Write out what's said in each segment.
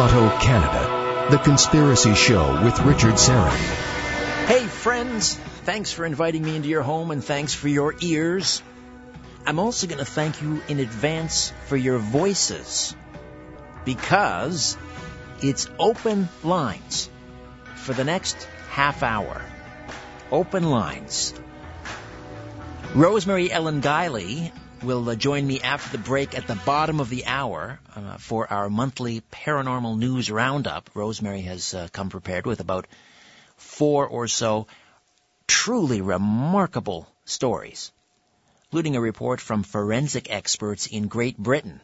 Toronto, Canada, The Conspiracy Show with Richard Syrett. Hey, friends. Thanks for inviting me into your home and thanks for your ears. I'm also going to thank you in advance for your voices because it's open lines for the next half hour. Open lines. Rosemary Ellen Guiley will uh, join me after the break at the bottom of the hour uh, for our monthly paranormal news roundup. Rosemary has uh, come prepared with about four or so truly remarkable stories, including a report from forensic experts in Great Britain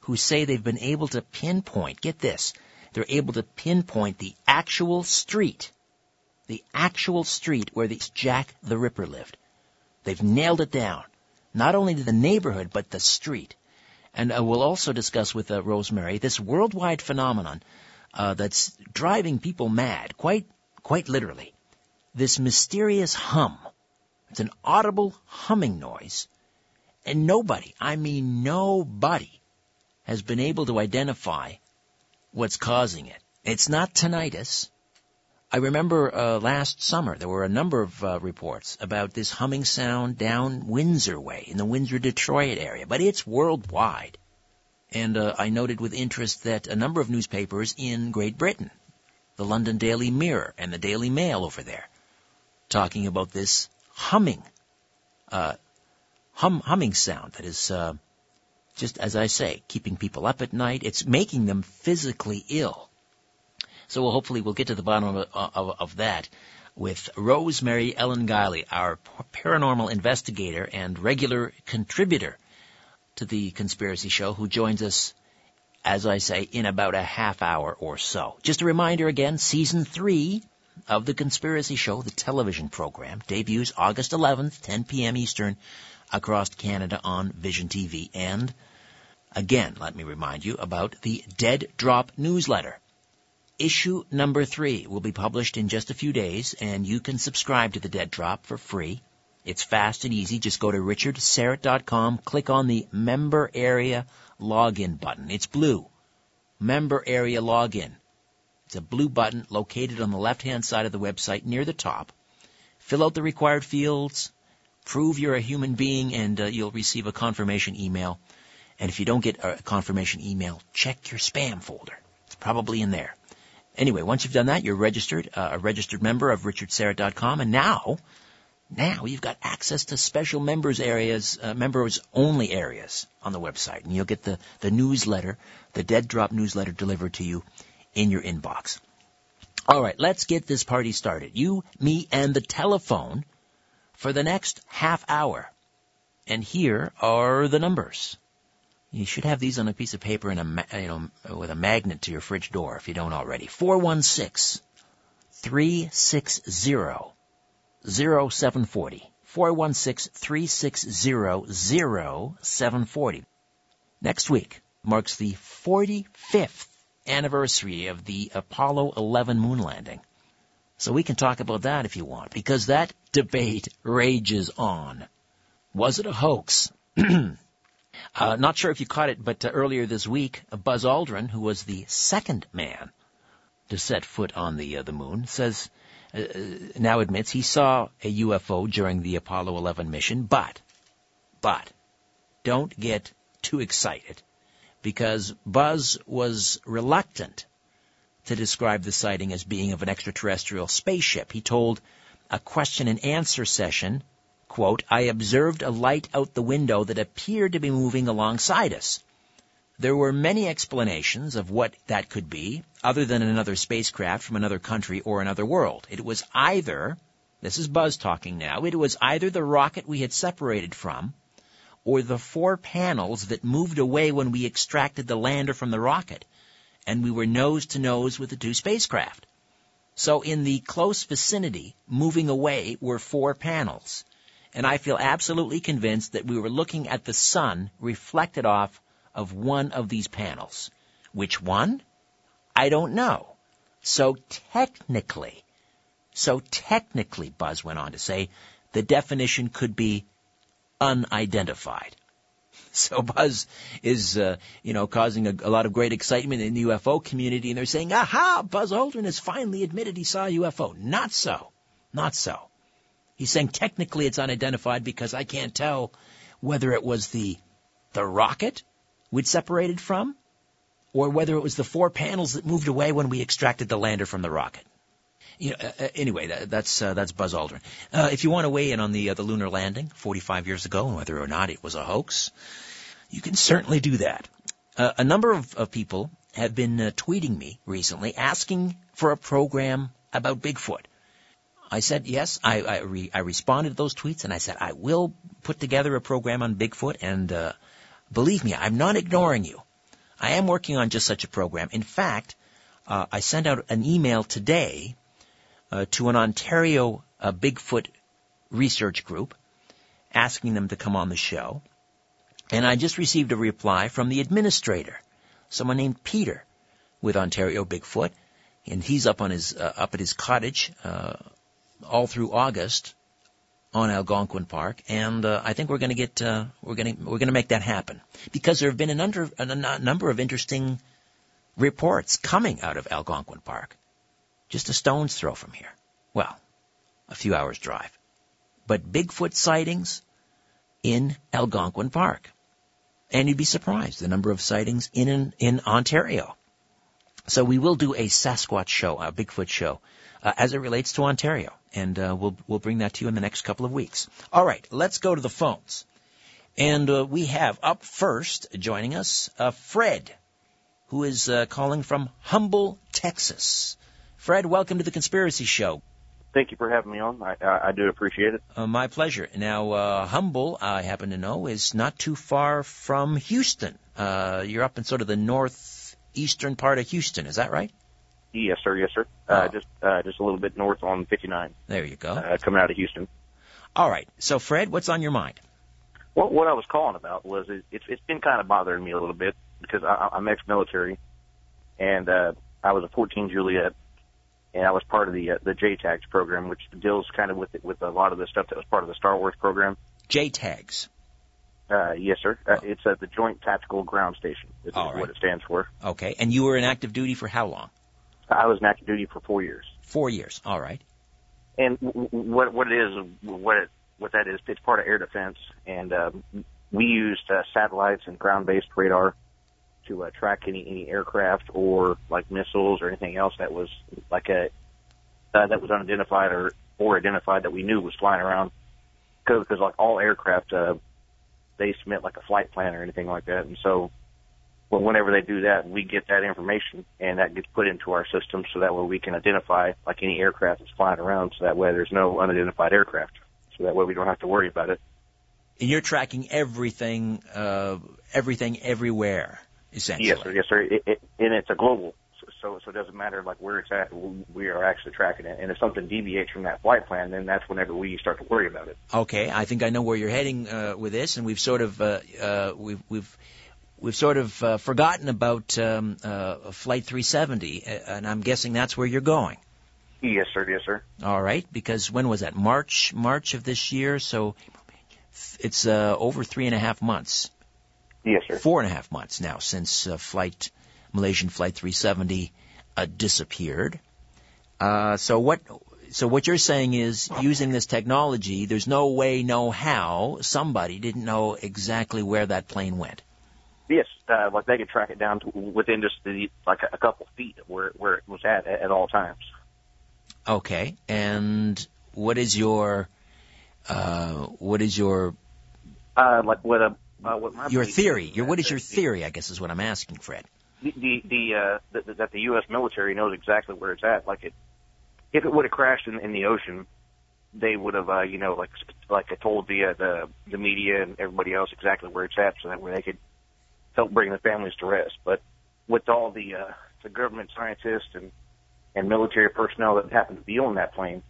who say they've been able to pinpoint, get this, they're able to pinpoint the actual street, the actual street where the Jack the Ripper lived. They've nailed it down not only to the neighborhood, but the street. And uh, we'll also discuss with uh, Rosemary this worldwide phenomenon uh, that's driving people mad, quite, quite literally. This mysterious hum. It's an audible humming noise. And nobody, I mean nobody, has been able to identify what's causing it. It's not tinnitus. I remember uh, last summer there were a number of uh, reports about this humming sound down Windsor way in the Windsor Detroit area, but it's worldwide. And uh, I noted with interest that a number of newspapers in Great Britain, the London Daily Mirror and the Daily Mail over there, talking about this humming, uh, hum, humming sound that is uh, just as I say, keeping people up at night. It's making them physically ill. So we'll hopefully we'll get to the bottom of, of, of that with Rosemary Ellen Guiley, our paranormal investigator and regular contributor to the Conspiracy Show, who joins us, as I say, in about a half hour or so. Just a reminder again, season three of the Conspiracy Show, the television program, debuts August 11th, 10 p.m. Eastern, across Canada on Vision TV. And again, let me remind you about the Dead Drop newsletter. Issue number three will be published in just a few days, and you can subscribe to the Dead Drop for free. It's fast and easy. Just go to richardsyrett.com, click on the Member Area Login button. It's blue. Member Area Login. It's a blue button located on the left-hand side of the website near the top. Fill out the required fields, prove you're a human being, and uh, you'll receive a confirmation email. And if you don't get a confirmation email, check your spam folder. It's probably in there. Anyway, once you've done that, you're registered, uh, a registered member of richardsyrett.com, and now, now you've got access to special members areas, uh, members only areas on the website, and you'll get the, the newsletter, the Dead Drop newsletter delivered to you in your inbox. All right, let's get this party started. You, me, and the telephone for the next half hour. And here are the numbers. You should have these on a piece of paper and a, you know, with a magnet to your fridge door if you don't already. 416 360 0740. 416 360 0740. Next week marks the 45th anniversary of the Apollo 11 moon landing. So we can talk about that if you want, because that debate rages on. Was it a hoax? Uh, not sure if you caught it, but uh, earlier this week, uh, Buzz Aldrin, who was the second man to set foot on the uh, the moon, says uh, uh, now admits he saw a UFO during the Apollo 11 mission, but but don't get too excited because Buzz was reluctant to describe the sighting as being of an extraterrestrial spaceship. He told a question and answer session quote, I observed a light out the window that appeared to be moving alongside us. There were many explanations of what that could be, other than another spacecraft from another country or another world. It was either, this is Buzz talking now, it was either the rocket we had separated from, or the four panels that moved away when we extracted the lander from the rocket, and we were nose to nose with the two spacecraft. So in the close vicinity, moving away, were four panels and I feel absolutely convinced that we were looking at the sun reflected off of one of these panels. Which one? I don't know. So technically, so technically, Buzz went on to say, the definition could be unidentified. So Buzz is, uh, you know, causing a, a, lot of great excitement in the UFO community, and they're saying, "Aha! Buzz Aldrin has finally admitted he saw a UFO." Not so, not so. He's saying technically it's unidentified because I can't tell whether it was the the rocket we'd separated from, or whether it was the four panels that moved away when we extracted the lander from the rocket. You know, uh, uh anyway, that, that's uh, that's Buzz Aldrin. Uh, if you want to weigh in on the uh, the lunar landing 45 years ago and whether or not it was a hoax, you can certainly do that. Uh, a number of, of, people have been tweeting me recently asking for a program about Bigfoot. I said yes. I I, re, I, responded to those tweets and I said I will put together a program on Bigfoot. And uh, believe me, I'm not ignoring you. I am working on just such a program. In fact, uh, I sent out an email today uh, to an Ontario uh, Bigfoot research group asking them to come on the show. And I just received a reply from the administrator, someone named Peter with Ontario Bigfoot. And he's up on his, uh, up at his cottage, uh, all through August on Algonquin Park, and uh, I think we're going to get uh, we're going to we're going to make that happen because there have been a number a number of interesting reports coming out of Algonquin Park just a stone's throw from here. Well, a few hours drive. But Bigfoot sightings in Algonquin Park. And you'd be surprised the number of sightings in, in Ontario. So we will do a Sasquatch show, a Bigfoot show, uh, as it relates to Ontario. And uh, we'll, we'll bring that to you in the next couple of weeks. All right, let's go to the phones. And uh, we have up first joining us uh, Fred, who is uh, calling from Humble, Texas. Fred, welcome to the Conspiracy Show. Thank you for having me on. I, I, I do appreciate it. Uh, my pleasure. Now, uh, Humble, I happen to know, is not too far from Houston. Uh, you're up in sort of the northeastern part of Houston. Is that right? Yes, sir. Yes, sir. Uh, oh. Just uh, just a little bit north on 59. There you go. Uh, coming out of Houston. All right. So, Fred, what's on your mind? Well, what I was calling about was it, it's it's been kind of bothering me a little bit because I, I'm ex-military, and uh, I was a 14 Juliet and I was part of the uh, the JTAGS program, which deals kind of with with a lot of the stuff that was part of the Star Wars program. JTAGS. Uh, yes, sir. Uh, oh. it's uh, the Joint Tactical Ground Station. Is right. what it stands for. Okay. And you were in active duty for how long? I was in active duty for four years. Four years. All right. And w- what what it is, what it, what that is, it's part of air defense, and um, we used uh, satellites and ground-based radar to uh, track any any aircraft or like missiles or anything else that was like a uh, that was unidentified or or identified that we knew was flying around. Because like all aircraft, uh, they submit like a flight plan or anything like that, and so well, whenever they do that, we get that information and that gets put into our system so that way we can identify like any aircraft that's flying around. So that way there's no unidentified aircraft. So that way we don't have to worry about it. And you're tracking everything, uh, everything everywhere essentially. Yes, sir. Yes, sir. It, it, and it's a global, so so it doesn't matter like where it's at. We are actually tracking it, and if something deviates from that flight plan, then that's whenever we start to worry about it. Okay, I think I know where you're heading uh, with this, and we've sort of uh, uh, we've we've we've sort of uh, forgotten about um, uh, Flight 370, uh, and I'm guessing that's where you're going. Yes, sir. Yes, sir. All right, because when was that? March March of this year, so it's uh, over three and a half months. Yes, sir. Four and a half months now since uh, flight Malaysian Flight 370 uh, disappeared. Uh, so what? So what you're saying is, using this technology, there's no way, no how, somebody didn't know exactly where that plane went. Yes, uh, like they could track it down to within just the, like a, couple feet of where where it was at at all times. Okay, and what is your uh, what is your uh, like what a uh, what my your theory. Your what is your theory? I guess is what I'm asking, Fred. The the, the uh, the, that the U.S. military knows exactly where it's at. Like it, if it would have crashed in, in the ocean, they would have uh, you know like like I told the uh, the the media and everybody else exactly where it's at, so that way they could help bring the families to rest. But with all the uh, the government scientists and and military personnel that happened to be on that plane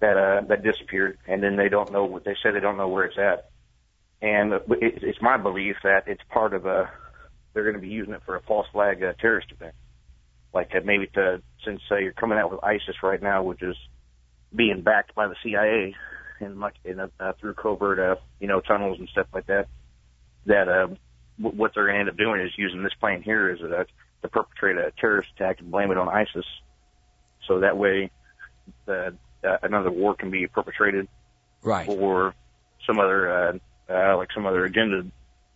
that uh, that disappeared, and then they don't know what they said they don't know where it's at and it's my belief that it's part of a they're going to be using it for a false flag uh, terrorist event, like uh, maybe to since uh, you're coming out with ISIS right now, which is being backed by the CIA and like in, uh, through covert uh, you know tunnels and stuff like that. that uh, what they're going to end up doing is using this plane here as a, to perpetrate a terrorist attack and blame it on ISIS. So that way, the, uh, another war can be perpetrated, Right. or some other uh, uh, like some other agenda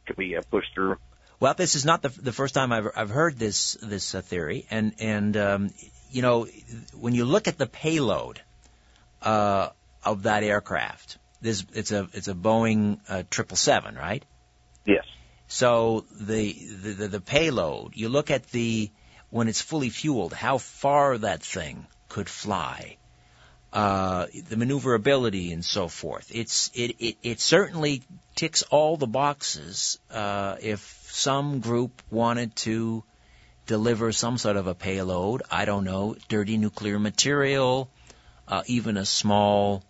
could be uh, pushed through. Well, this is not the the first time I've I've heard this this uh, theory, and and um, you know when you look at the payload uh, of that aircraft, this it's a it's a Boeing triple seven, right? Yes. So the, the the the payload, you look at the when it's fully fueled, how far that thing could fly, uh, the maneuverability and so forth. It's it, it it certainly ticks all the boxes. Uh, if some group wanted to deliver some sort of a payload, I don't know, dirty nuclear material, uh, even a small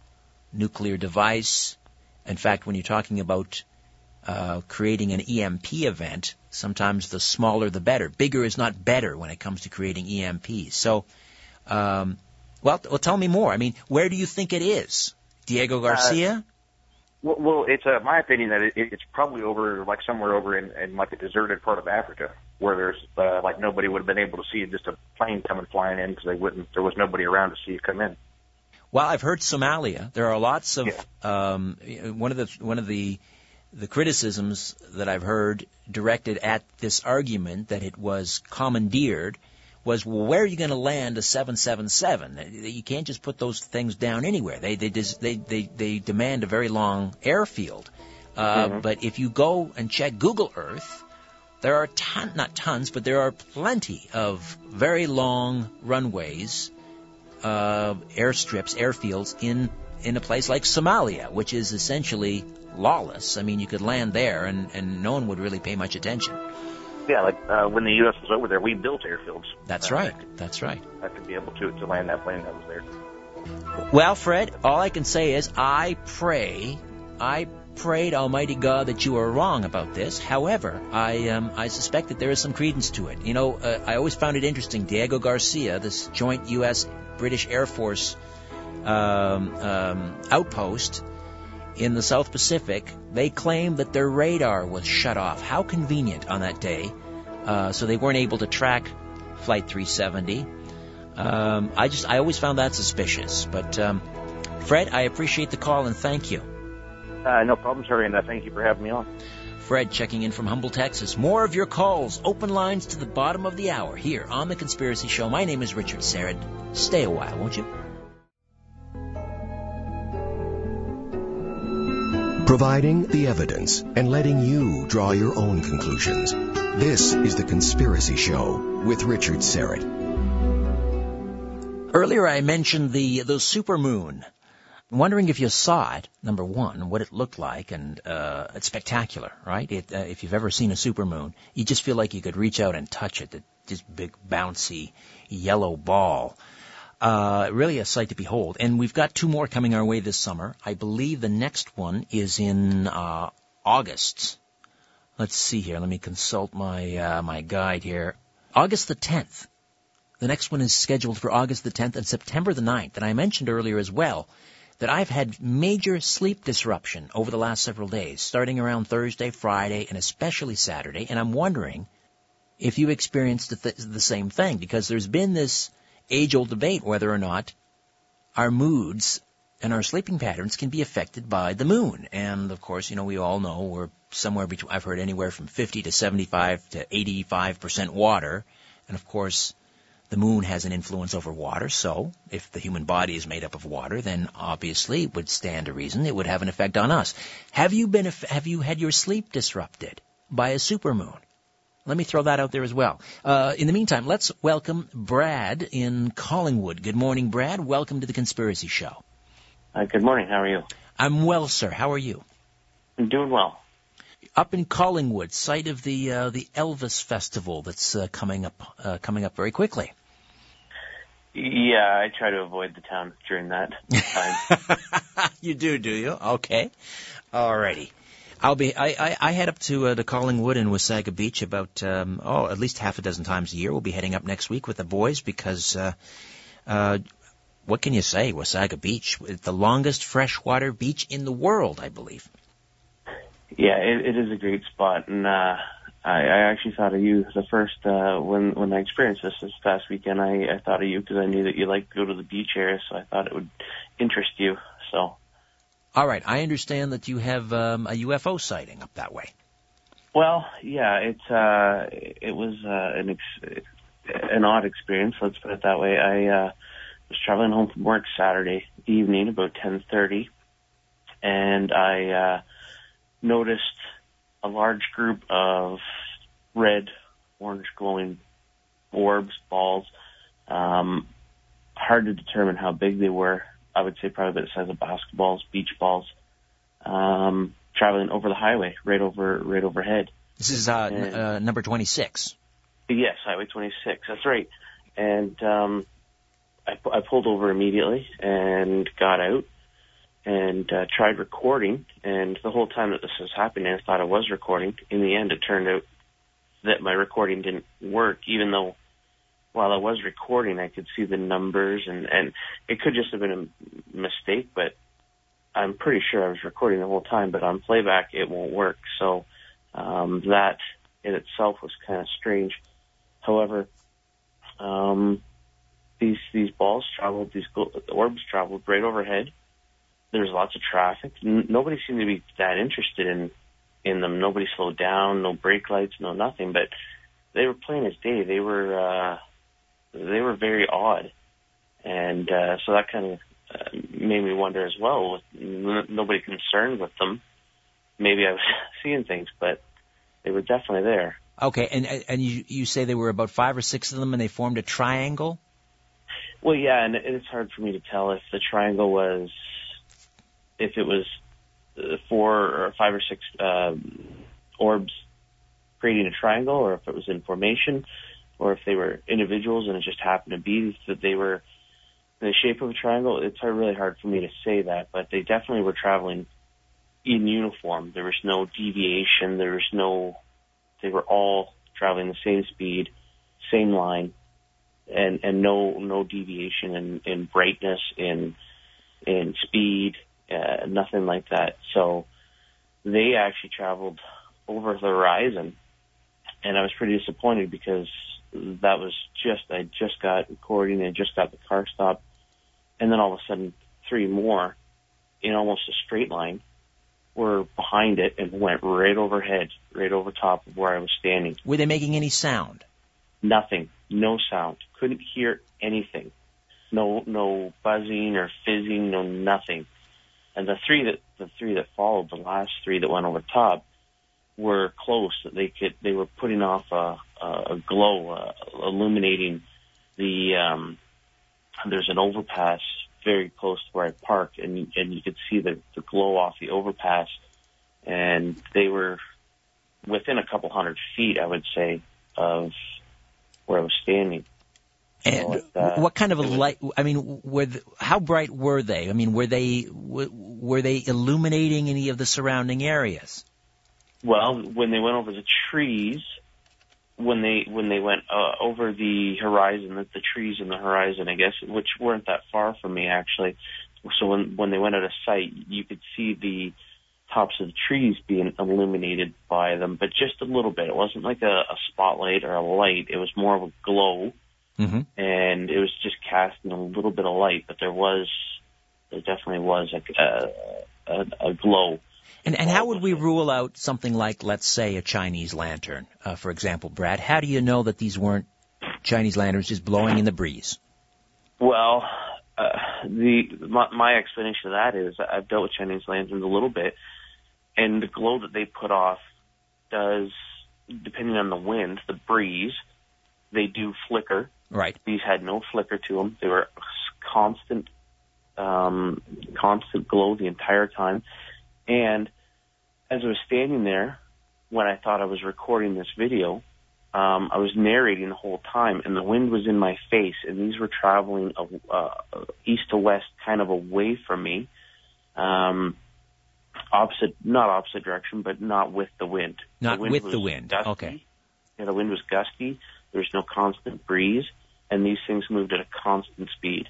nuclear device. In fact, when you're talking about uh, creating an EMP event, sometimes the smaller the better. Bigger is not better when it comes to creating EMPs. So, um, well, well, tell me more. I mean, where do you think it is? Diego Garcia? Well, well it's uh, my opinion that it, it's probably over, like somewhere over in, in like a deserted part of Africa, where there's uh, like nobody would have been able to see just a plane coming flying in because they wouldn't. There was nobody around to see it come in. Well, I've heard Somalia. There are lots of Yeah. um, one of the one of the the criticisms that I've heard directed at this argument that it was commandeered was, well, where are you going to land a 777? You can't just put those things down anywhere. They they dis- they they, they demand a very long airfield. Uh, Mhm. But if you go and check Google Earth, there are ton, not tons, but there are plenty of very long runways, uh, airstrips, airfields in in a place like Somalia, which is essentially lawless. I mean, you could land there and, and no one would really pay much attention. Yeah, like uh, when the U.S. was over there, we built airfields. That's uh, right. That's right. That could be able to to land that plane that was there. Well, Fred, all I can say is I pray, I pray to Almighty God that you are wrong about this. However, I um, I suspect that there is some credence to it. You know, uh, I always found it interesting. Diego Garcia, this joint U.S. British Air Force um, um, outpost in the South Pacific, they claimed that their radar was shut off. How convenient on that day. Uh, so they weren't able to track Flight 370. Um, I just, I always found that suspicious. But, um, Fred, I appreciate the call and thank you. Uh, no problem, sir, and uh, thank you for having me on. Fred checking in from Humble, Texas. More of your calls, open lines to the bottom of the hour here on The Conspiracy Show. My name is Richard Syrett. Stay a while, won't you? Providing the evidence and letting you draw your own conclusions. This is The Conspiracy Show with Richard Syrett. Earlier I mentioned the, the supermoon. I'm wondering if you saw it, number one, what it looked like, and uh, it's spectacular, right? It, uh, if you've ever seen a supermoon, you just feel like you could reach out and touch it. This big, bouncy, yellow ball. Uh, really a sight to behold. And we've got two more coming our way this summer. I believe the next one is in uh, August. Let's see here. Let me consult my uh, my guide here. August the 10th. The next one is scheduled for August the 10th and September the 9th. And I mentioned earlier as well that I've had major sleep disruption over the last several days, starting around Thursday, Friday, and especially Saturday. And I'm wondering if you experienced the, th- the same thing because there's been this age-old debate whether or not our moods and our sleeping patterns can be affected by the moon. And of course, you know, we all know we're somewhere between, I've heard anywhere from 50 to 75 to 85% water. And of course, the moon has an influence over water, so if the human body is made up of water, then obviously it would stand to reason it would have an effect on us. Have you been, have you had your sleep disrupted by a supermoon? Let me throw that out there as well. Uh, in the meantime, let's welcome Brad in Collingwood. Good morning, Brad. Welcome to the Conspiracy Show. Uh, good morning. How are you? I'm well, sir. How are you? I'm doing well. Up in Collingwood, site of the uh, the Elvis Festival that's uh, coming up uh, coming up very quickly. Yeah, I try to avoid the town during that time. you do, do you? Okay. Alrighty. I'll be. I, I, I head up to uh, to Collingwood and Wasaga Beach about um, oh at least half a dozen times a year. We'll be heading up next week with the boys because uh, uh, what can you say? Wasaga Beach, the longest freshwater beach in the world, I believe. Yeah, it, it is a great spot, and uh, I, I actually thought of you the first uh, when when I experienced this this past weekend. I, I thought of you because I knew that you like to go to the beach area, so I thought it would interest you. So. All right, I understand that you have um, a UFO sighting up that way. Well, yeah, it's uh, it was uh, an ex- an odd experience. Let's put it that way. I uh, was traveling home from work Saturday evening about ten thirty, and I uh, noticed a large group of red, orange glowing orbs, balls. Um, hard to determine how big they were. I would say probably the size of basketballs, beach balls, um, traveling over the highway, right over, right overhead. This is uh, n- uh, number 26. Yes, Highway 26. That's right. And um, I, I pulled over immediately and got out and uh, tried recording. And the whole time that this was happening, I thought I was recording. In the end, it turned out that my recording didn't work, even though while I was recording, I could see the numbers, and and it could just have been a mistake, but I'm pretty sure I was recording the whole time. But on playback, it won't work. So um, that in itself was kind of strange. However, um, these these balls traveled, these orbs traveled right overhead. There's lots of traffic. N- nobody seemed to be that interested in in them. Nobody slowed down, no brake lights, no nothing. But they were plain as day. They were uh, they were very odd, and uh, so that kind of uh, made me wonder as well. With n- nobody concerned with them, maybe I was seeing things, but they were definitely there. Okay, and and you you say there were about five or six of them, and they formed a triangle. Well, yeah, and it's hard for me to tell if the triangle was, if it was uh, four or five or six uh, orbs creating a triangle, or if it was in formation, or if they were individuals and it just happened to be that they were in the shape of a triangle. It's really hard for me to say that, but they definitely were traveling in uniform. There was no deviation. There was no. They were all traveling the same speed, same line, and and no no deviation in in brightness in in speed, uh, nothing like that. So they actually traveled over the horizon, and I was pretty disappointed because that was just I just got recording I just got the car stopped, and then all of a sudden three more in almost a straight line were behind it and went right overhead, right over top of where I was standing. Were they making any sound? Nothing, no sound, couldn't hear anything, no no buzzing or fizzing, no nothing. And the three that the three that followed, the last three that went over top, were close. They could they were putting off a, a glow, uh, illuminating the. Um, there's an overpass very close to where I parked, and and you could see the the glow off the overpass, and they were within a couple hundred feet, I would say, of where I was standing. And So, uh, what kind of a light? I mean, were the, how bright were they? I mean, were they were, were they illuminating any of the surrounding areas? Well, when they went over the trees, when they when they went uh, over the horizon, the, the trees in the horizon, I guess, which weren't that far from me actually. So when when they went out of sight, you could see the tops of the trees being illuminated by them, but just a little bit. It wasn't like a, a spotlight or a light. It was more of a glow, Mm-hmm. and it was just casting a little bit of light. But there was, there definitely was a a, a, a glow. And and how would we rule out something like, let's say, a Chinese lantern, uh, for example, Brad? How do you know that these weren't Chinese lanterns just blowing in the breeze? Well, uh, the my, my explanation of that is I've dealt with Chinese lanterns a little bit, and the glow that they put off does, depending on the wind, the breeze, they do flicker. Right. These had no flicker to them. They were constant, um, constant glow the entire time. And as I was standing there, when I thought I was recording this video, um, I was narrating the whole time, and the wind was in my face, and these were traveling uh, uh, east to west, kind of away from me, um, opposite, not opposite direction, but not with the wind. Not the wind with the wind. Gusty. Okay. Yeah, the wind was gusty. There was no constant breeze, and these things moved at a constant speed.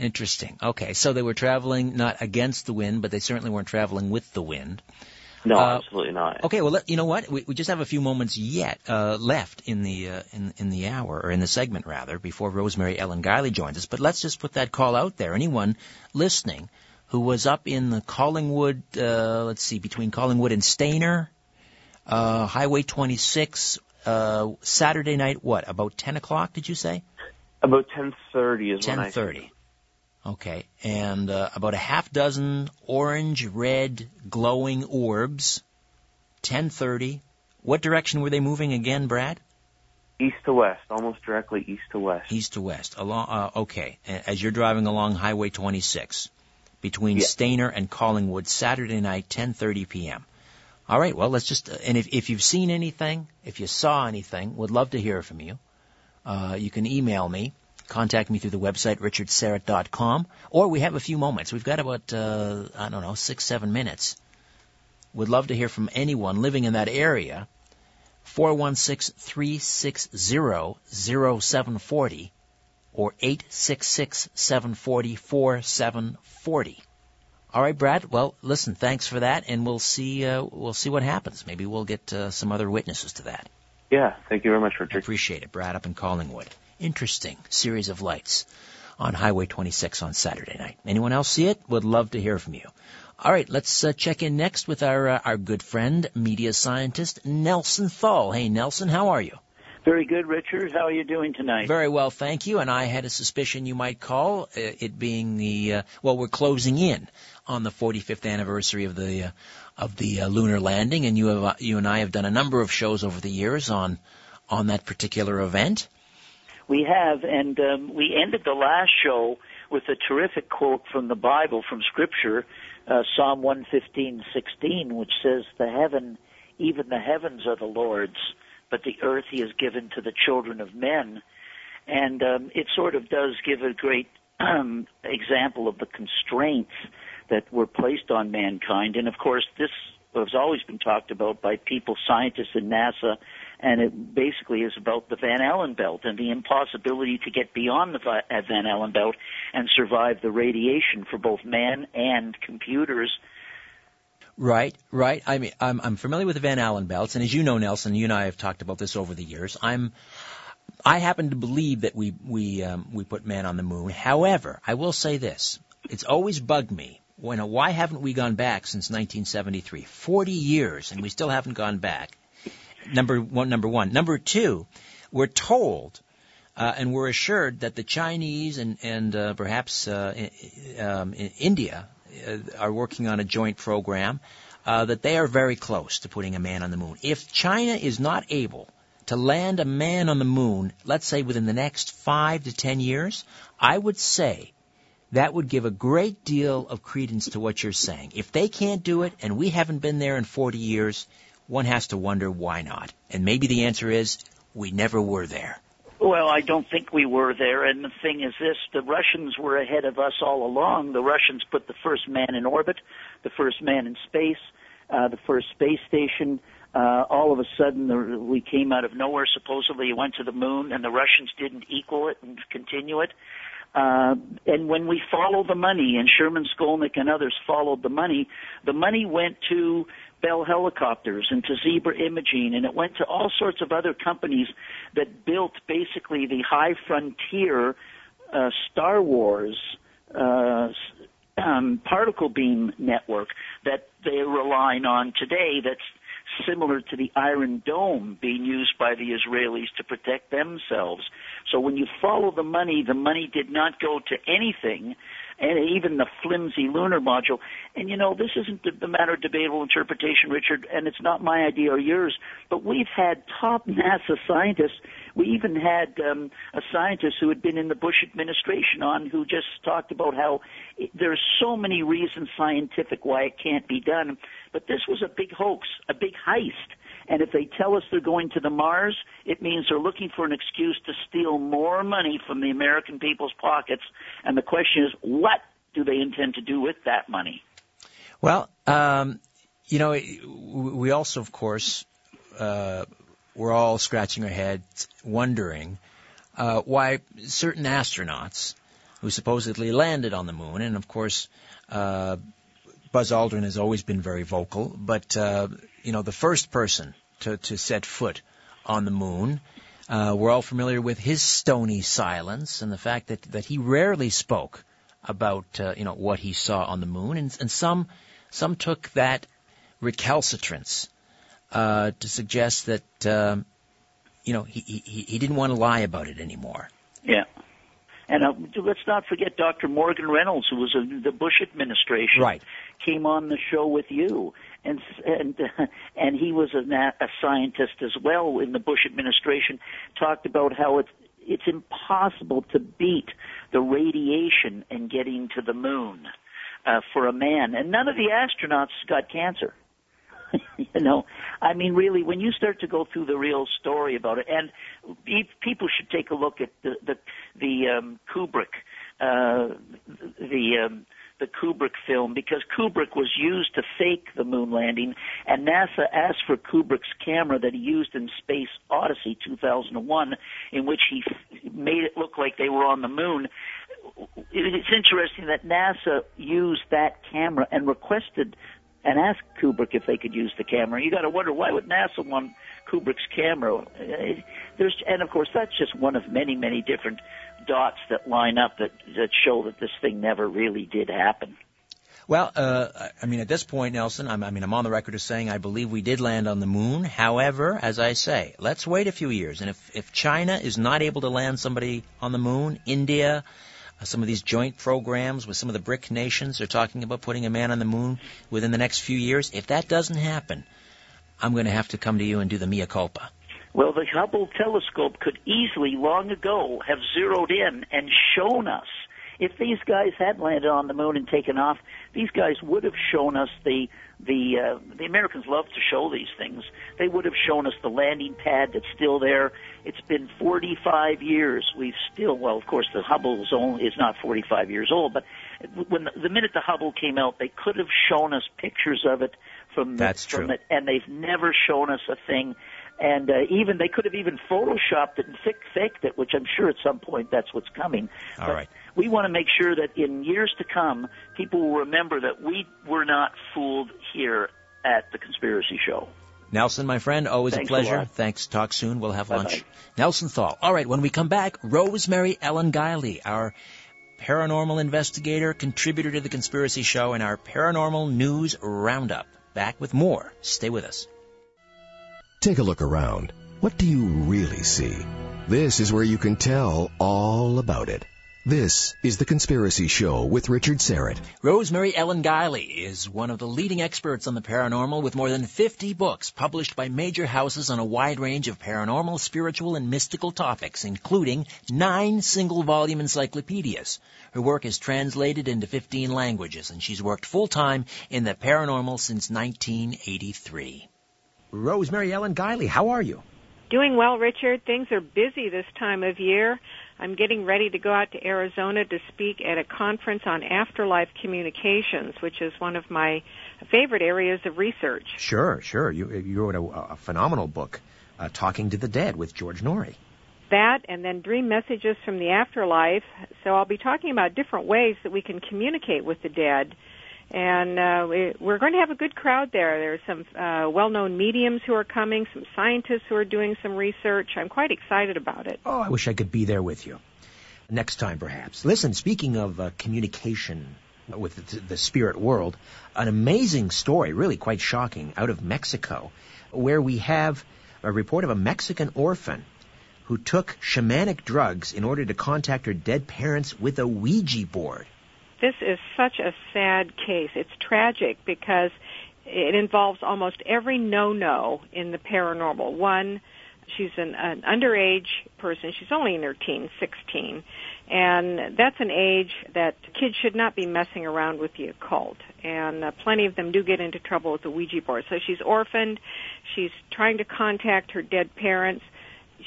Interesting. Okay, so they were traveling not against the wind, but they certainly weren't traveling with the wind. No, Uh, absolutely not. Okay, well, let, you know what? We, we just have a few moments yet uh, left in the uh, in in the hour or in the segment rather before Rosemary Ellen Guiley joins us. But let's just put that call out there. Anyone listening who was up in the Collingwood, uh, let's see, between Collingwood and Stayner, uh, Highway 26, uh, Saturday night, what about 10 o'clock? Did you say? About 10:30 is when I 10:30. Okay, and uh, about a half dozen orange, red, glowing orbs. 10:30. What direction were they moving again, Brad? east to west, almost directly east to west. East to west. Along. Uh, okay, as you're driving along Highway 26, between Yeah. Stayner and Collingwood, Saturday night, 10:30 p.m. All right. Well, let's just. Uh, and if if you've seen anything, if you saw anything, would love to hear from you. Uh, you can email me. Contact me through the website richardsyrett.com, or we have a few moments. We've got about uh, I don't know six seven minutes. Would love to hear from anyone living in that area. 416-360-0740 or 866-740-4740. All right, Brad. Well, listen, thanks for that, and we'll see. Uh, we'll see what happens. Maybe we'll get uh, some other witnesses to that. Yeah, thank you very much, I Richard. appreciate it, Brad, up in Collingwood. Interesting series of lights on Highway 26 on Saturday night. Anyone else see it? Would love to hear from you. All right, let's uh, check in next with our uh, our good friend, media scientist Nelson Thall. Hey, Nelson, how are you? Very good, Richard. How are you doing tonight? Very well, thank you. And I had a suspicion you might call, uh, it being the uh, well, we're closing in on the 45th anniversary of the uh, of the uh, lunar landing, and you have uh, you and I have done a number of shows over the years on on that particular event. We have, and um, we ended the last show with a terrific quote from the Bible, from Scripture, uh, Psalm 115:16, which says, "The heaven, even the heavens, are the Lord's, but the earth He has given to the children of men." And um, it sort of does give a great um, example of the constraints that were placed on mankind. And of course, this has always been talked about by people, scientists in NASA, and it basically is about the Van Allen belt and the impossibility to get beyond the uh, Van Allen belt and survive the radiation for both man and computers. Right, right. I mean, I'm, I'm familiar with the Van Allen belts, and as you know, Nelson, you and I have talked about this over the years. I'm, I happen to believe that we we um, we put man on the moon. However, I will say this: it's always bugged me. When why haven't we gone back since 1973? 40 years, and we still haven't gone back. Number one, number one. Number two, we're told. Uh, and we're assured that the Chinese and, and uh, perhaps uh, um, i- India uh, are working on a joint program uh, that they are very close to putting a man on the moon. If China is not able to land a man on the moon, let's say within the next five to ten years, I would say that would give a great deal of credence to what you're saying. If they can't do it and we haven't been there in 40 years, one has to wonder why not. And maybe the answer is we never were there. Well, I don't think we were there. And the thing is this, the Russians were ahead of us all along. The Russians put the first man in orbit, the first man in space, uh, the first space station. Uh, all of a sudden, the, we came out of nowhere, supposedly went to the moon, and the Russians didn't equal it and continue it. Uh, and when we follow the money, and Sherman Skolnick and others followed the money, the money went to Bell Helicopters and to Zebra Imaging, and it went to all sorts of other companies that built basically the high frontier uh, Star Wars uh, um, particle beam network that they're relying on today. That's similar to the Iron Dome being used by the Israelis to protect themselves. So when you follow the money, the money did not go to anything, and even the flimsy lunar module. And you know, this isn't the- the matter of debatable interpretation, Richard, and it's not my idea or yours, but we've had top NASA scientists. We even had um, a scientist who had been in the Bush administration on who just talked about how there's so many reasons scientific why it can't be done. But this was a big hoax, a big heist. And if they tell us they're going to the Mars, it means they're looking for an excuse to steal more money from the American people's pockets. And the question is, what do they intend to do with that money? Well, um, you know, we also, of course, uh, we're all scratching our heads, wondering uh, why certain astronauts who supposedly landed on the moon, and of course, uh, Buzz Aldrin has always been very vocal, but uh, you know, the first person to to set foot on the moon. Uh, we're all familiar with his stony silence and the fact that that he rarely spoke about uh, you know what he saw on the moon, and, and some some took that recalcitrance uh, to suggest that um, you know he, he he didn't want to lie about it anymore. Yeah. And uh, let's not forget Dr. Morgan Reynolds, who was in the Bush administration, Right. came on the show with you, and and uh, and he was a, a scientist as well in the Bush administration. Talked about how it's it's impossible to beat the radiation and getting to the moon uh, for a man, and none of the astronauts got cancer. you know, I mean, really, when you start to go through the real story about it, and people should take a look at the the, the um, Kubrick, uh, the um, the Kubrick film because Kubrick was used to fake the moon landing, and NASA asked for Kubrick's camera that he used in Space Odyssey 2001, in which he made it look like they were on the moon. It's interesting that NASA used that camera and requested and asked Kubrick if they could use the camera. You got to wonder why would NASA want Kubrick's camera? There's and of course that's just one of many many different dots that line up that that show that this thing never really did happen. Well, uh, I mean, at this point, Nelson, I'm, I mean, I'm on the record as saying I believe we did land on the moon. However, as I say, let's wait a few years, and if if China is not able to land somebody on the moon, India. Uh, Some of these joint programs with some of the BRIC nations. They're talking about putting a man on the moon within the next few years. If that doesn't happen, I'm going to have to come to you and do the mea culpa. Well, the Hubble telescope could easily, long ago, have zeroed in and shown us. If these guys had landed on the moon and taken off, these guys would have shown us the the uh, the Americans love to show these things. They would have shown us the landing pad that's still there. It's been 45 years. We've still, well, of course, the Hubble is only is not 45 years old, but when the, the minute the Hubble came out, they could have shown us pictures of it from the, That's from true. it, and they've never shown us a thing and uh, even they could have even photoshopped it and fake, faked it, which I'm sure at some point that's what's coming. All but right. We want to make sure that in years to come, people will remember that we were not fooled here at the Conspiracy Show. Nelson, my friend, always Thanks a a pleasure. lot. Thanks. Talk soon. We'll have Bye-bye. lunch. Nelson Thall. All right, when we come back, Rosemary Ellen Guiley, our paranormal investigator, contributor to the Conspiracy Show, and our paranormal news roundup. Back with more. Stay with us. Take a look around. What do you really see? This is where you can tell all about it. This is The Conspiracy Show with Richard Syrett. Rosemary Ellen Guiley is one of the leading experts on the paranormal with more than 50 books published by major houses on a wide range of paranormal, spiritual, and mystical topics, including nine single volume encyclopedias. Her work is translated into 15 languages, and she's worked full time in the paranormal since 1983. Rosemary Ellen Guiley, how are you? Doing well, Richard. Things are busy this time of year. I'm getting ready to go out to Arizona to speak at a conference on afterlife communications, which is one of my favorite areas of research. Sure, sure. You, you wrote a, a phenomenal book, uh, Talking to the Dead with George Noory. That and then dream messages from the afterlife. So I'll be talking about different ways that we can communicate with the dead. And uh, we, we're going to have a good crowd there. There are some uh, well-known mediums who are coming, some scientists who are doing some research. I'm quite excited about it. Oh, I wish I could be there with you. Next time, perhaps. Listen, speaking of uh, communication with the, the spirit world, an amazing story, really quite shocking, out of Mexico, where we have a report of a Mexican orphan who took shamanic drugs in order to contact her dead parents with a Ouija board. This is such a sad case. It's tragic because it involves almost every no-no in the paranormal. One, she's an, an underage person. She's only in her teens, 16. And that's an age that kids should not be messing around with the occult. And uh, plenty of them do get into trouble with the Ouija board. So she's orphaned. She's trying to contact her dead parents.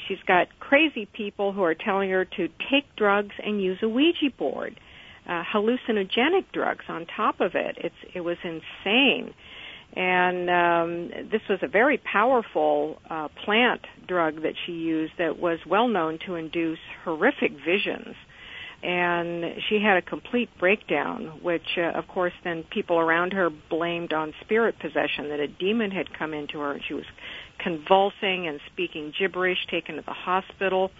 She's got crazy people who are telling her to take drugs and use a Ouija board. Uh, hallucinogenic drugs on top of it. It's it was insane, and um, this was a very powerful uh, plant drug that she used that was well known to induce horrific visions. and she had a complete breakdown, which, uh, of course, then people around her blamed on spirit possession, that a demon had come into her, and she was convulsing and speaking gibberish, taken to the hospital.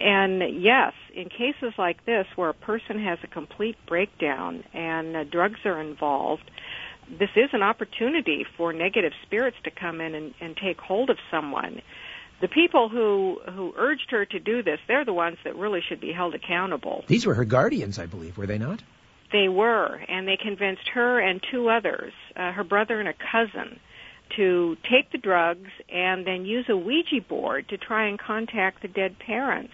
And yes, in cases like this where a person has a complete breakdown and uh, drugs are involved, this is an opportunity for negative spirits to come in and, and take hold of someone. The people who who urged her to do this, they're the ones that really should be held accountable. These were her guardians, I believe, were they not? They were, and they convinced her and two others, uh, her brother and a cousin, to take the drugs and then use a Ouija board to try and contact the dead parents.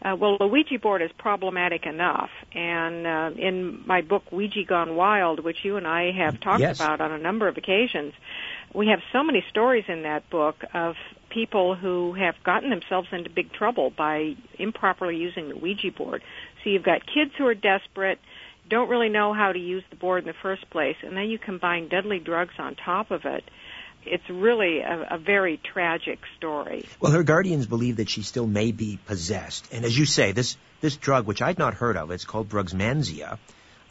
Uh, well, the Ouija board is problematic enough, and uh, in my book Ouija Gone Wild, which you and I have talked Yes. about on a number of occasions, we have so many stories in that book of people who have gotten themselves into big trouble by improperly using the Ouija board. So you've got kids who are desperate, don't really know how to use the board in the first place, and then you combine deadly drugs on top of it. It's really a, a very tragic story. Well, her guardians believe that she still may be possessed. And as you say, this this drug, which I'd not heard of, it's called Brugmansia,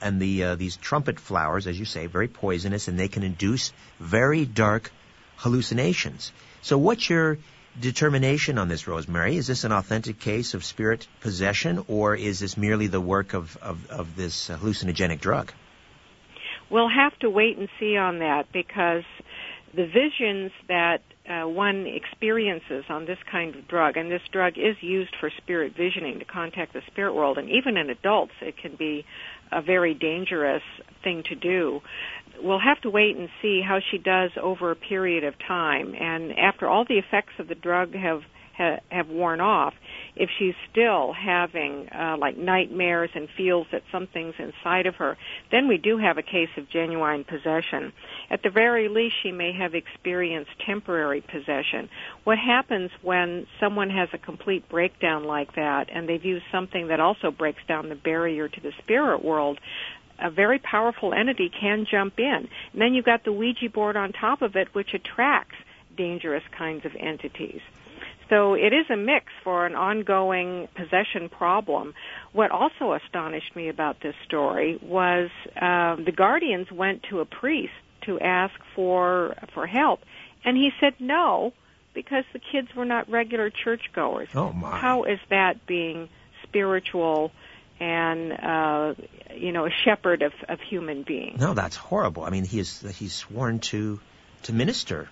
and the uh, these trumpet flowers, as you say, very poisonous, and they can induce very dark hallucinations. So, what's your determination on this, Rosemary? Is this an authentic case of spirit possession, or is this merely the work of of, of this hallucinogenic drug? We'll have to wait and see on that because the visions that uh, one experiences on this kind of drug, and this drug is used for spirit visioning to contact the spirit world, and even in adults, it can be a very dangerous thing to do. We'll have to wait and see how she does over a period of time, and after all the effects of the drug have ha- have worn off, if she's still having uh, like nightmares and feels that something's inside of her, then we do have a case of genuine possession. At the very least, she may have experienced temporary possession. What happens when someone has a complete breakdown like that and they've used something that also breaks down the barrier to the spirit world? A very powerful entity can jump in. And then you've got the Ouija board on top of it, which attracts dangerous kinds of entities. So it is a mix for an ongoing possession problem. What also astonished me about this story was um, the guardians went to a priest to ask for for help, and he said no because the kids were not regular churchgoers. Oh my! How is that being spiritual and uh, you know a shepherd of, of human beings? No, that's horrible. I mean, he is he's sworn to to minister.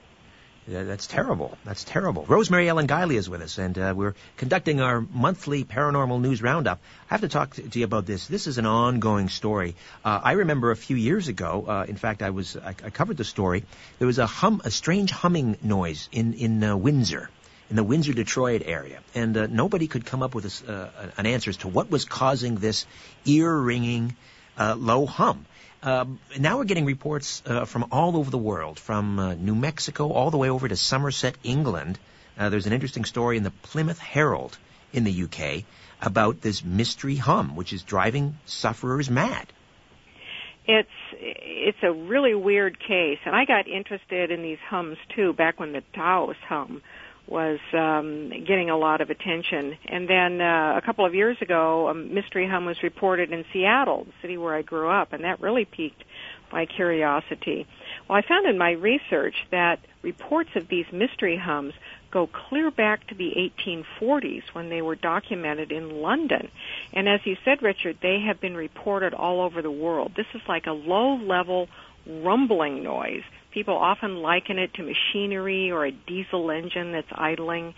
That's terrible. That's terrible. Rosemary Ellen Guiley is with us, and uh, we're conducting our monthly paranormal news roundup. I have to talk to, you about this. This is an ongoing story. Uh, I remember a few years ago. Uh, in fact, I was I, I covered the story. There was a hum, a strange humming noise in in uh, Windsor, in the Windsor Detroit area, and uh, nobody could come up with a uh, an answer as to what was causing this ear ringing low hum. Um, now we're getting reports uh, from all over the world, from uh, New Mexico all the way over to Somerset, England. Uh, there's an interesting story in the Plymouth Herald in the UK about this mystery hum, which is driving sufferers mad. It's it's a really weird case, and I got interested in these hums too back when the Taos hum was um, getting a lot of attention. And then uh, a couple of years ago, a mystery hum was reported in Seattle, the city where I grew up, and that really piqued my curiosity. Well, I found in my research that reports of these mystery hums go clear back to the 1840s when they were documented in London. And as you said, Richard, they have been reported all over the world. This is like a low level rumbling noise. People often liken it to machinery or a diesel engine that's idling,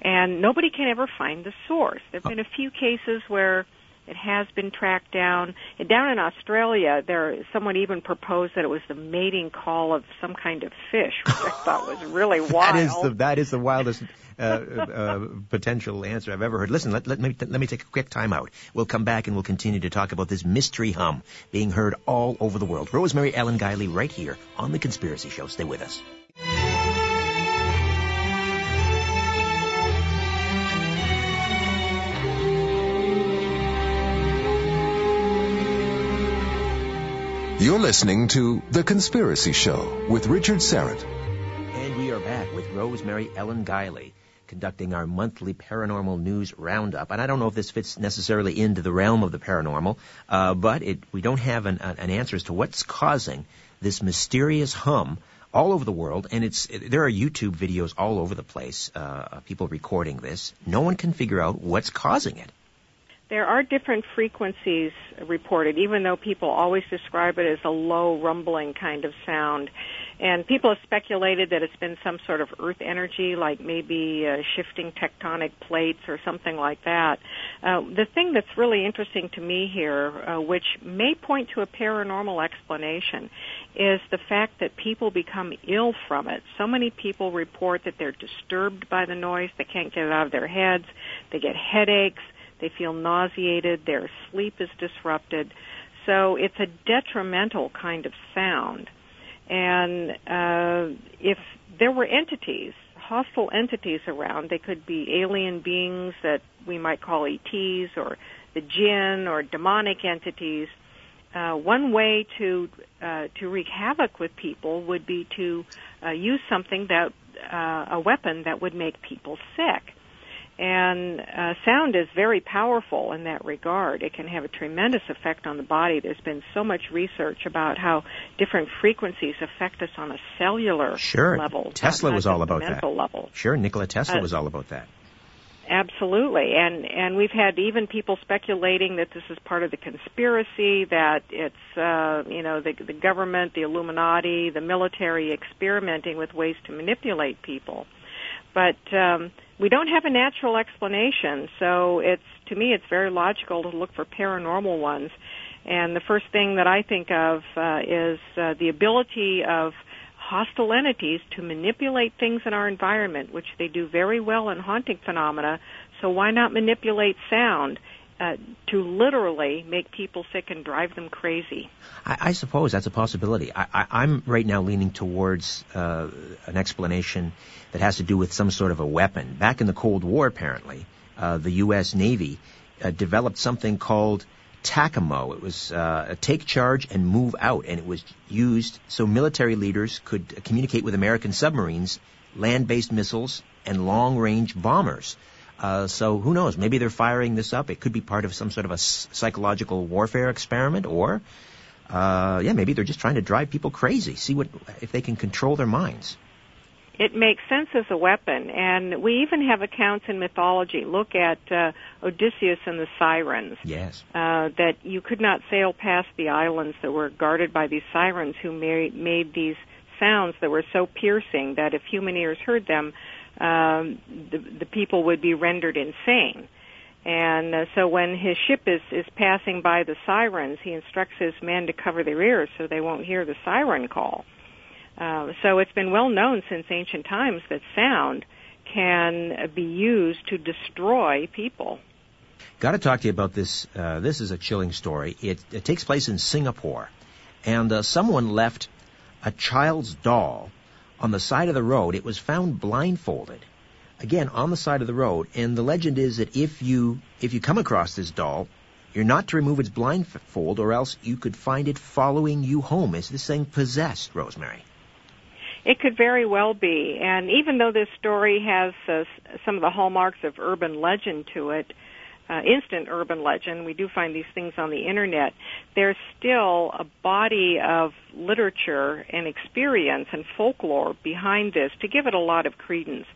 and nobody can ever find the source. There have been a few cases where it has been tracked down. And down in Australia, there someone even proposed that it was the mating call of some kind of fish, which I thought was really wild. That is the that is the wildest uh, uh, potential answer I've ever heard. Listen, let, let me let me take a quick time out. We'll come back and we'll continue to talk about this mystery hum being heard all over the world. Rosemary Ellen Guiley, right here on the Conspiracy Show. Stay with us. You're listening to The Conspiracy Show with Richard Syrett. And we are back with Rosemary Ellen Guiley. conducting our monthly paranormal news roundup. And I don't know if this fits necessarily into the realm of the paranormal, uh, but it, we don't have an, an answer as to what's causing this mysterious hum all over the world, and it's there are YouTube videos all over the place, uh, people recording this. No one can figure out what's causing it. There are different frequencies reported, even though people always describe it as a low rumbling kind of sound. And people have speculated that it's been some sort of earth energy, like maybe uh, shifting tectonic plates or something like that. Uh, the thing that's really interesting to me here, uh, which may point to a paranormal explanation, is the fact that people become ill from it. So many people report that they're disturbed by the noise, they can't get it out of their heads, they get headaches, they feel nauseated, their sleep is disrupted. So it's a detrimental kind of sound. And uh, if there were entities, hostile entities around, they could be alien beings that we might call ETs or the jinn or demonic entities. Uh, one way to uh, to wreak havoc with people would be to uh, use something that uh, a weapon that would make people sick. And uh, sound is very powerful in that regard. It can have a tremendous effect on the body. There's been so much research about how different frequencies affect us on a cellular sure. level. Tesla was all about that. Level. Sure, Nikola Tesla Uh, was all about that. Absolutely, and and we've had even people speculating that this is part of the conspiracy, that it's uh, you know the the government, the Illuminati, the military experimenting with ways to manipulate people. But um, we don't have a natural explanation, so it's to me it's very logical to look for paranormal ones. And the first thing that I think of uh, is uh, the ability of hostile entities to manipulate things in our environment, which they do very well in haunting phenomena. So why not manipulate sound uh, to literally make people sick and drive them crazy? I, I suppose that's a possibility. I, I'm right now leaning towards uh, an explanation that has to do with some sort of a weapon. Back in the Cold War, apparently, uh, the U.S. Navy uh, developed something called TACAMO. It was uh, a take charge and move out, and it was used so military leaders could communicate with American submarines, land-based missiles, and long-range bombers. Uh, so who knows? Maybe they're firing this up. It could be part of some sort of a psychological warfare experiment, or uh, yeah, maybe they're just trying to drive people crazy. See what if they can control their minds. It makes sense as a weapon, and we even have accounts in mythology. Look at uh, Odysseus and the sirens. Yes. Uh, that you could not sail past the islands that were guarded by these sirens who made, made these sounds that were so piercing that if human ears heard them, um, the, the people would be rendered insane. And uh, so when his ship is, is passing by the sirens, he instructs his men to cover their ears so they won't hear the siren call. Uh, so it's been well known since ancient times that sound can be used to destroy people. Got to talk to you about this. Uh, this is a chilling story. It, it takes place in Singapore, and uh, someone left a child's doll on the side of the road. It was found blindfolded, again on the side of the road. And the legend is that if you if you come across this doll, you're not to remove its blindfold, or else you could find it following you home. Is this thing possessed, Rosemary? It could very well be. And even though this story has uh, some of the hallmarks of urban legend to it, uh, instant urban legend, we do find these things on the internet, there's still a body of literature and experience and folklore behind this to give it a lot of credence.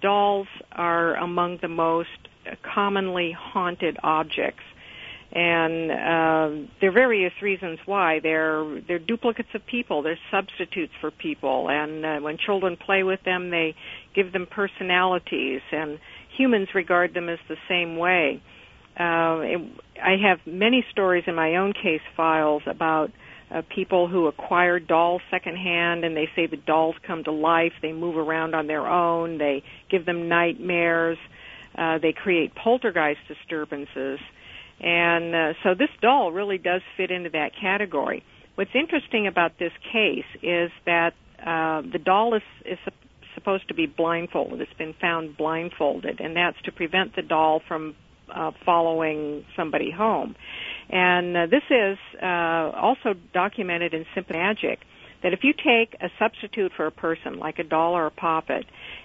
Dolls are among the most commonly haunted objects. And uh, there are various reasons why. They're they're duplicates of people. They're substitutes for people. And uh, when children play with them they give them personalities. And humans regard them as the same way. Uh, it, i have many stories in my own case files about uh, people who acquire dolls secondhand and they say the dolls come to life. They move around on their own. They give them nightmares. Uh, they create poltergeist disturbances. And uh, so this doll really does fit into that category. What's interesting about this case is that uh, the doll is, is supposed to be blindfolded. It's been found blindfolded, and that's to prevent the doll from uh, following somebody home. And uh, this is uh, also documented in Simple Magic that if you take a substitute for a person, like a doll or a poppet,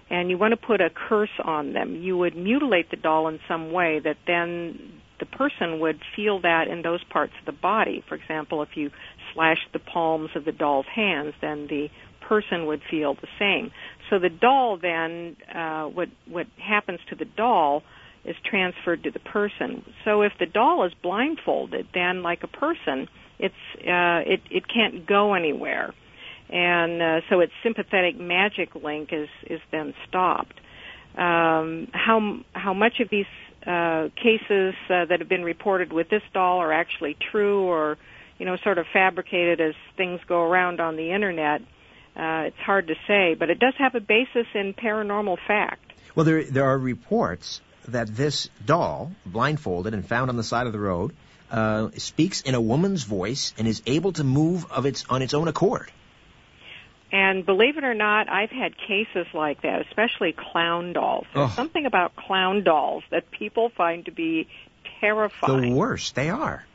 and you want to put a curse on them, you would mutilate the doll in some way that then the person would feel that in those parts of the body. For example, if you slashed the palms of the doll's hands, then the person would feel the same. So the doll then, uh, what what happens to the doll is transferred to the person. So if the doll is blindfolded, then like a person, it's uh, it it can't go anywhere, and uh, so its sympathetic magic link is is then stopped. Um, how how much of these uh, cases uh, that have been reported with this doll are actually true, or you know, sort of fabricated as things go around on the internet? Uh, it's hard to say, but it does have a basis in paranormal fact. Well, there there are reports that this doll, blindfolded and found on the side of the road, uh, speaks in a woman's voice and is able to move of its on its own accord. And believe it or not, I've had cases like that, especially clown dolls. There's Oh. something about clown dolls that people find to be terrifying. The worst they are.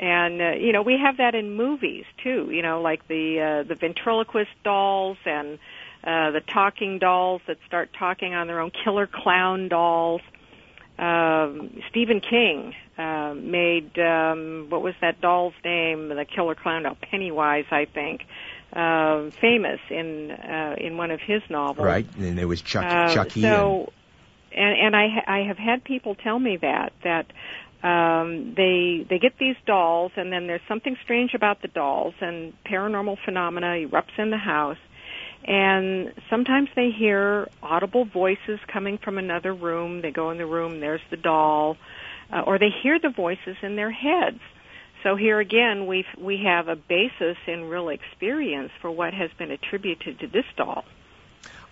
And uh, you know we have that in movies too you know like the uh, the ventriloquist dolls and uh, the talking dolls that start talking on their own killer clown dolls. Um, Stephen King uh, made um, what was that doll's name? The killer clown doll Pennywise I think. Uh, famous in uh, in one of his novels. Right, and there was Chuck, uh, Chucky. So, and and I ha- I have had people tell me that that um, they they get these dolls, and then there's something strange about the dolls, and paranormal phenomena erupts in the house, and sometimes they hear audible voices coming from another room. They go in the room, there's the doll, uh, or they hear the voices in their heads. So here again, we we have a basis in real experience for what has been attributed to this doll.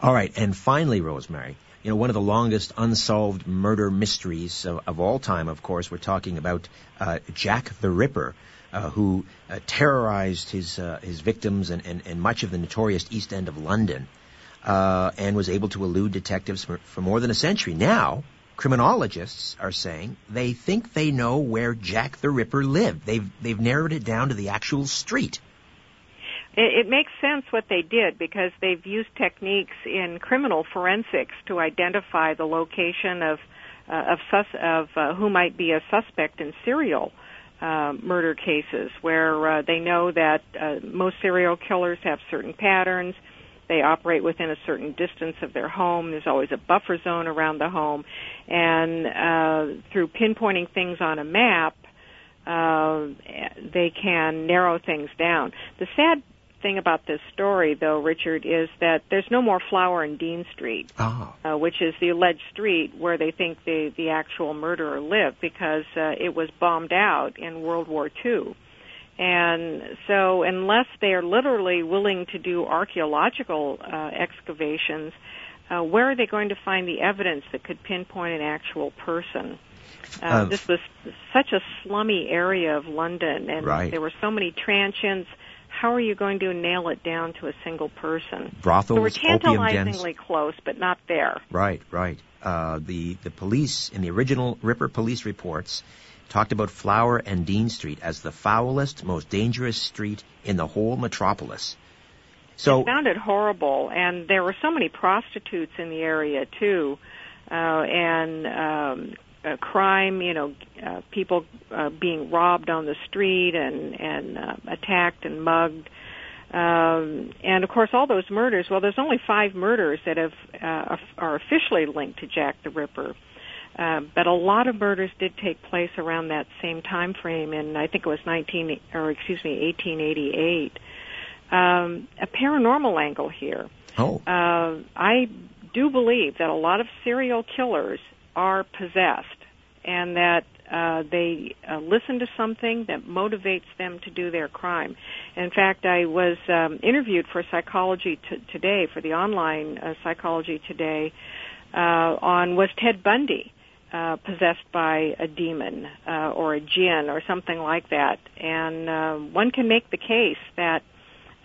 All right, and finally, Rosemary, you know, one of the longest unsolved murder mysteries of, of all time, of course, we're talking about uh, Jack the Ripper, uh, who uh, terrorized his uh, his victims and, and, and much of the notorious East End of London, uh, and was able to elude detectives for, for more than a century. Now, criminologists are saying they think they know where Jack the Ripper lived. They've they've narrowed it down to the actual street. It, it makes sense what they did because they've used techniques in criminal forensics to identify the location of uh, of, sus- of uh, who might be a suspect in serial uh, murder cases, where uh, they know that uh, most serial killers have certain patterns. They operate within a certain distance of their home. There's always a buffer zone around the home, and uh, through pinpointing things on a map, uh, they can narrow things down. The sad thing about this story, though, Richard, is that there's no more Flower and Dean Street, Oh. uh, which is the alleged street where they think the the actual murderer lived, because uh, it was bombed out in World War II. And so, unless they are literally willing to do archaeological uh, excavations, uh, where are they going to find the evidence that could pinpoint an actual person? Uh, Uh, this was such a slummy area of London, and Right. there were so many transients. How are you going to nail it down to a single person? Brothels, so we're tantalizingly close, but not there. Right, right. Uh, the the police in the original Ripper police reports talked about Flower and Dean Street as the foulest, most dangerous street in the whole metropolis. So it horrible, and there were so many prostitutes in the area too, uh, and um, uh, crime. You know, uh, people uh, being robbed on the street and and uh, attacked and mugged. Um, and of course, all those murders. Well, there's only five murders that have uh, are officially linked to Jack the Ripper. Uh, but a lot of murders did take place around that same time frame, and I think it was 19 or excuse me, 1888 um, a paranormal angle here. oh, Uh, I do believe that a lot of serial killers are possessed, and that uh, they uh, listen to something that motivates them to do their crime. In fact, I was um, interviewed for Psychology t- Today for the online uh, Psychology Today uh, on was Ted Bundy uh, possessed by a demon uh, or a jinn or something like that, and uh, one can make the case that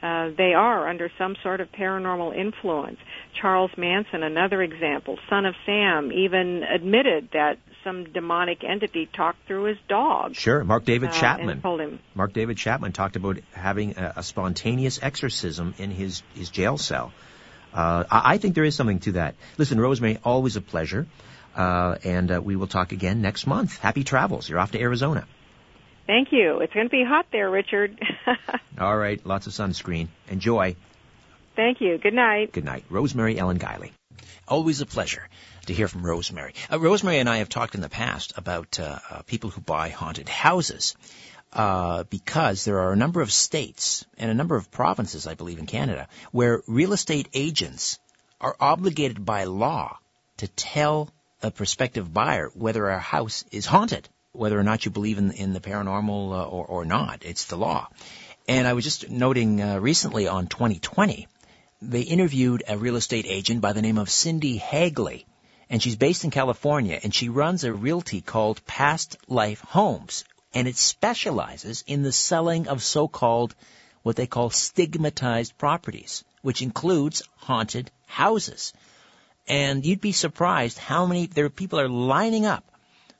uh, they are under some sort of paranormal influence. Charles Manson, another example, son of Sam, even admitted that some demonic entity talked through his dog. sure. Mark David uh, Chapman. told him, Mark David Chapman talked about having a, a spontaneous exorcism in his his jail cell. Uh, I, I think there is something to that. Listen, Rosemary, always a pleasure. Uh, and uh, we will talk again next month. Happy travels. You're off to Arizona. Thank you. It's going to be hot there, Richard. All right. Lots of sunscreen. Enjoy. Thank you. Good night. Good night. Rosemary Ellen Guiley. Always a pleasure to hear from Rosemary. Uh, Rosemary and I have talked in the past about uh, uh, people who buy haunted houses. Uh, because there are a number of states and a number of provinces, I believe, in Canada, where real estate agents are obligated by law to tell a prospective buyer whether a house is haunted, whether or not you believe in, in the paranormal uh, or, or not. It's the law. And I was just noting uh, recently on 2020, they interviewed a real estate agent by the name of Cindy Hagley. And she's based in California, and she runs a realty called Past Life Homes. And it specializes in the selling of so-called, what they call stigmatized properties, which includes haunted houses. And you'd be surprised how many there are people are lining up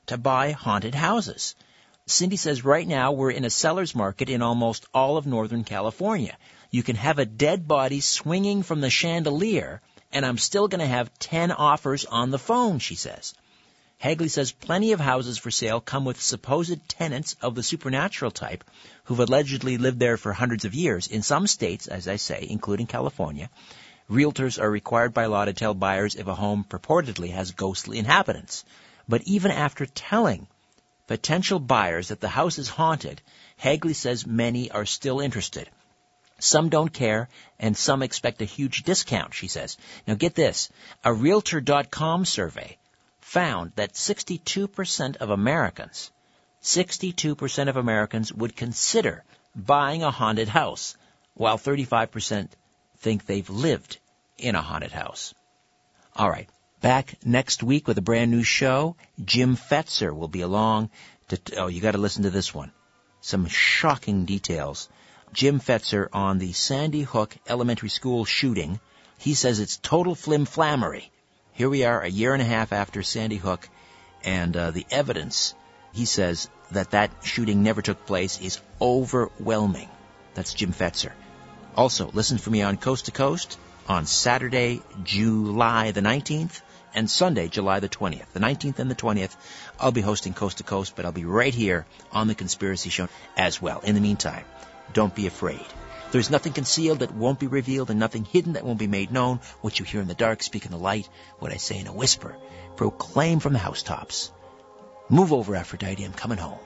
to buy haunted houses. Cindy says right now we're in a seller's market in almost all of Northern California. You can have a dead body swinging from the chandelier and I'm still going to have 10 offers on the phone, she says. Hagley says plenty of houses for sale come with supposed tenants of the supernatural type who've allegedly lived there for hundreds of years. In some states, as I say, including California, Realtors are required by law to tell buyers if a home purportedly has ghostly inhabitants. But even after telling potential buyers that the house is haunted, Hagley says many are still interested. Some don't care, and some expect a huge discount, she says. Now get this. A Realtor.com survey found that 62% of Americans, 62% of Americans would consider buying a haunted house, while 35% think they've lived in a haunted house. All right. Back next week with a brand new show. Jim Fetzer will be along to, oh, you gotta listen to this one. Some shocking details. Jim Fetzer on the Sandy Hook Elementary School shooting. He says it's total flimflammery. Here we are a year and a half after Sandy Hook and uh, the evidence, he says, that that shooting never took place is overwhelming. That's Jim Fetzer. Also, listen for me on Coast to Coast on Saturday, July the 19th and Sunday, July the 20th. The 19th and the 20th, I'll be hosting Coast to Coast, but I'll be right here on The Conspiracy Show as well. In the meantime, don't be afraid. There's nothing concealed that won't be revealed and nothing hidden that won't be made known. What you hear in the dark, speak in the light. What I say in a whisper, proclaim from the housetops. Move over, Aphrodite, I'm coming home.